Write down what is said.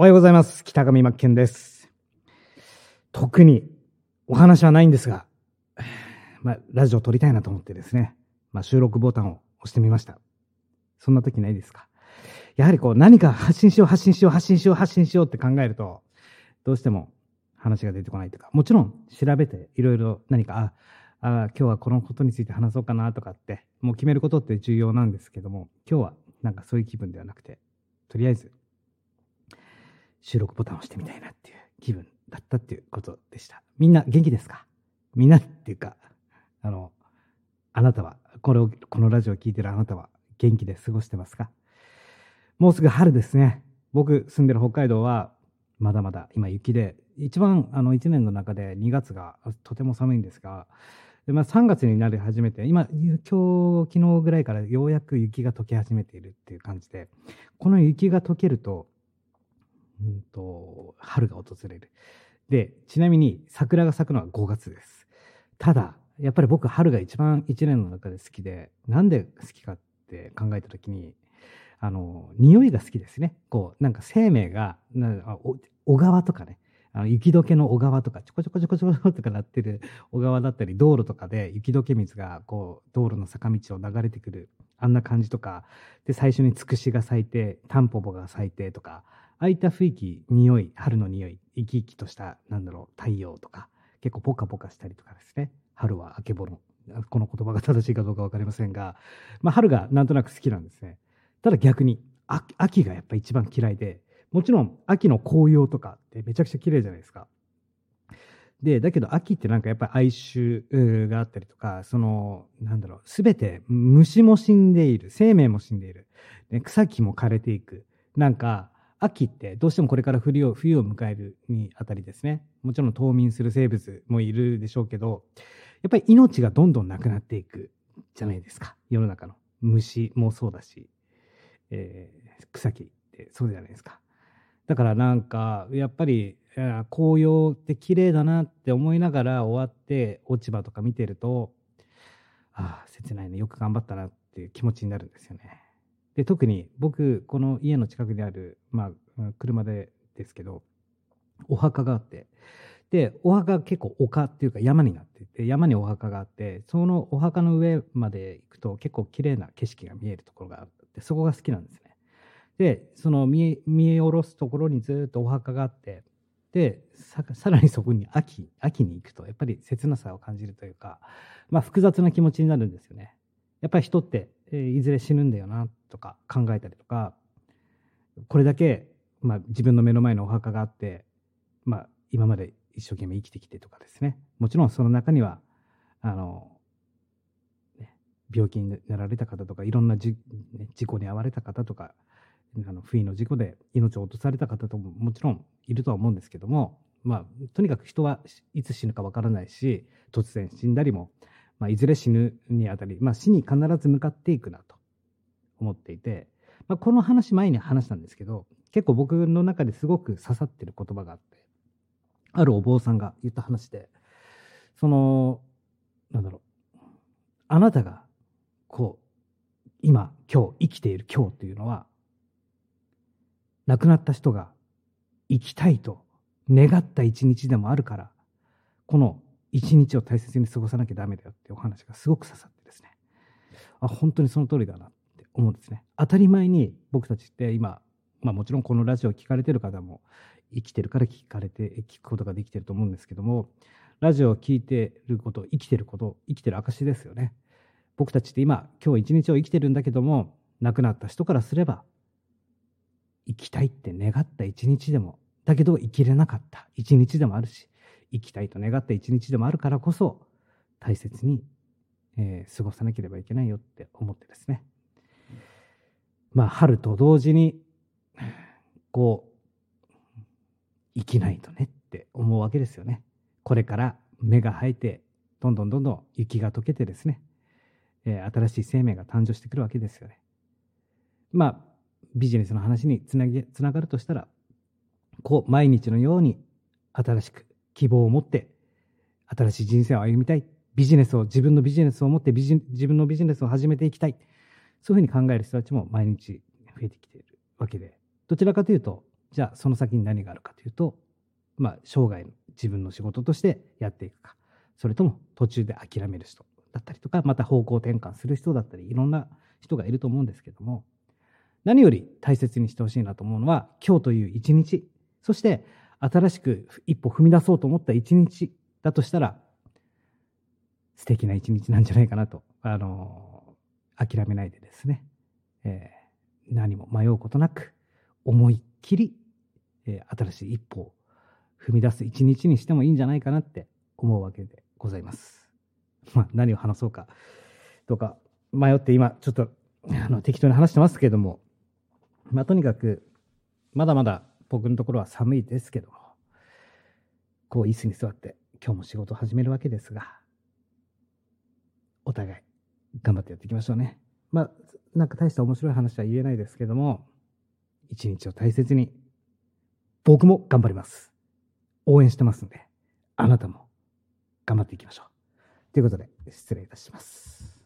おはようございます。北上真剣です。特にお話はないんですが、まあ、ラジオ撮りたいなと思ってですね、まあ、収録ボタンを押してみました。そんな時ないですかやはりこう何か発信しよう、発信しよう、発信しよう、発信しようって考えると、どうしても話が出てこないとか、もちろん調べていろいろ何か、あ、あ今日はこのことについて話そうかなとかって、もう決めることって重要なんですけども、今日はなんかそういう気分ではなくて、とりあえず収録ボタンを押してみたいなっていう気分だったっていうことでした。みんな元気ですか？みんなっていうか、あの、あなたは、これを、このラジオを聞いてるあなたは元気で過ごしてますか？もうすぐ春ですね。僕住んでる北海道は、まだまだ今雪で、一番あの1年の中で2月がとても寒いんですが、でまあ、3月になり始めて、今、今日、昨日ぐらいからようやく雪が溶け始めているっていう感じで、この雪が溶けると、うんと、春が訪れる。で、ちなみに桜が咲くのは5月です。ただ、やっぱり僕、春が一番1年の中で好きで、なんで好きかって考えたときに、あの、匂いが好きですね。こう、なんか生命が、小川とかね、あの雪解けの小川とか、ちょこちょこちょこちょことかなってる小川だったり、道路とかで雪解け水が、こう、道路の坂道を流れてくる、あんな感じとか、で、最初につくしが咲いて、タンポポが咲いてとか、あいた雰囲気、匂い、春の匂い、生き生きとした、なんだろう、太陽とか、結構ポカポカしたりとかですね。春はあけぼの。この言葉が正しいかどうかわかりませんが、まあ、春がなんとなく好きなんですね。ただ逆に、秋秋がやっぱ一番嫌いで、もちろん秋の紅葉とかってめちゃくちゃ綺麗じゃないですか。で、だけど秋ってなんかやっぱり哀愁があったりとか、その、なんだろう、すべて虫も死んでいる、生命も死んでいる、で草木も枯れていく。なんか、秋ってどうしてもこれから冬を冬を迎えるにあたりですね。もちろん冬眠する生物もいるでしょうけど、やっぱり命がどんどんなくなっていくじゃないですか。世の中の虫もそうだし、えー草木ってそうじゃないですか。だからなんか、やっぱり、紅葉って綺麗だなって思いながら終わって落ち葉とか見てると、ああ、切ないね。よく頑張ったなっていう気持ちになるんですよね。で、特に僕、この家の近くにある、まあ、車でですけど、お墓があって、で、お墓結構丘っていうか山になっていて、山にお墓があって、そのお墓の上まで行くと結構綺麗な景色が見えるところがあって、そこが好きなんですね。で、その見え見下ろすところにずっとお墓があって、で、ささらにそこに秋、秋に行くと、やっぱり切なさを感じるというか、まあ複雑な気持ちになるんですよね。やっぱり人って、えいずれ死ぬんだよな、とか考えたりとか、これだけ、まあ自分の目の前のお墓があって、まあ今まで一生懸命生きてきてとかですね。もちろんその中には、あの、ね病気になられた方とか、いろんなじ、ね事故に遭われた方とか、あの不意の事故で命を落とされた方とももちろんいるとは思うんですけども、まあ、とにかく人はいつ死ぬかわからないし、突然死んだりも、まあ、いずれ死ぬにあたり、まあ、死に必ず向かっていくなと思っていて、まあ、この話前に話したんですけど、結構僕の中ですごく刺さってる言葉があって、あるお坊さんが言った話で、その、なんだろう、あなたが、こう、今、今日、生きている今日というのは、亡くなった人が生きたいと願った一日でもあるから、この一日を大切に過ごさなきゃダメだよってお話がすごく刺さってですね。あ、本当にその通りだなって思うんですね。当たり前に僕たちって今、まあもちろんこのラジオを聞かれてる方も生きてるから聞かれて、聞くことができてると思うんですけども、ラジオを聞いてること、生きてること、生きてる証ですよね。僕たちって今、今日一日を生きてるんだけども、亡くなった人からすれば、生きたいって願った一日でも、だけど生きれなかった一日でもあるし、生きたいと願った一日でもあるからこそ、大切に、えー過ごさなければいけないよって思ってですね。まあ、春と同時に、こう、生きないとねって思うわけですよね。これから芽が生えて、どんどんどんどん雪が溶けてですね、えー新しい生命が誕生してくるわけですよね。まあ、ビジネスの話につなげつながるとしたら、こう、毎日のように新しく希望を持って、新しい人生を歩みたい。ビジネスを、自分のビジネスを持ってビジ、自分のビジネスを始めていきたい。そういうふうに考える人たちも毎日増えてきているわけで、どちらかというと、じゃあその先に何があるかというと、まあ、生涯自分の仕事としてやっていくか、それとも途中で諦める人だったりとか、また方向転換する人だったり、いろんな人がいると思うんですけども、何より大切にしてほしいなと思うのは、今日という一日、そして新しく一歩踏み出そうと思った一日だとしたら、素敵な一日なんじゃないかなと、あの、諦めないでですね、えー、何も迷うことなく、思いっきり、えー、新しい一歩を踏み出す一日にしてもいいんじゃないかなって思うわけでございます。まあ、何を話そうかとか迷って今ちょっとあの適当に話してますけれども、まあ、とにかくまだまだ僕のところは寒いですけども、こう椅子に座って今日も仕事を始めるわけですが、お互い頑張ってやっていきましょうね。まあ、なんか大した面白い話は言えないですけども、一日を大切に、僕も頑張ります。応援してますんで、あなたも頑張っていきましょう。ということで、失礼いたします。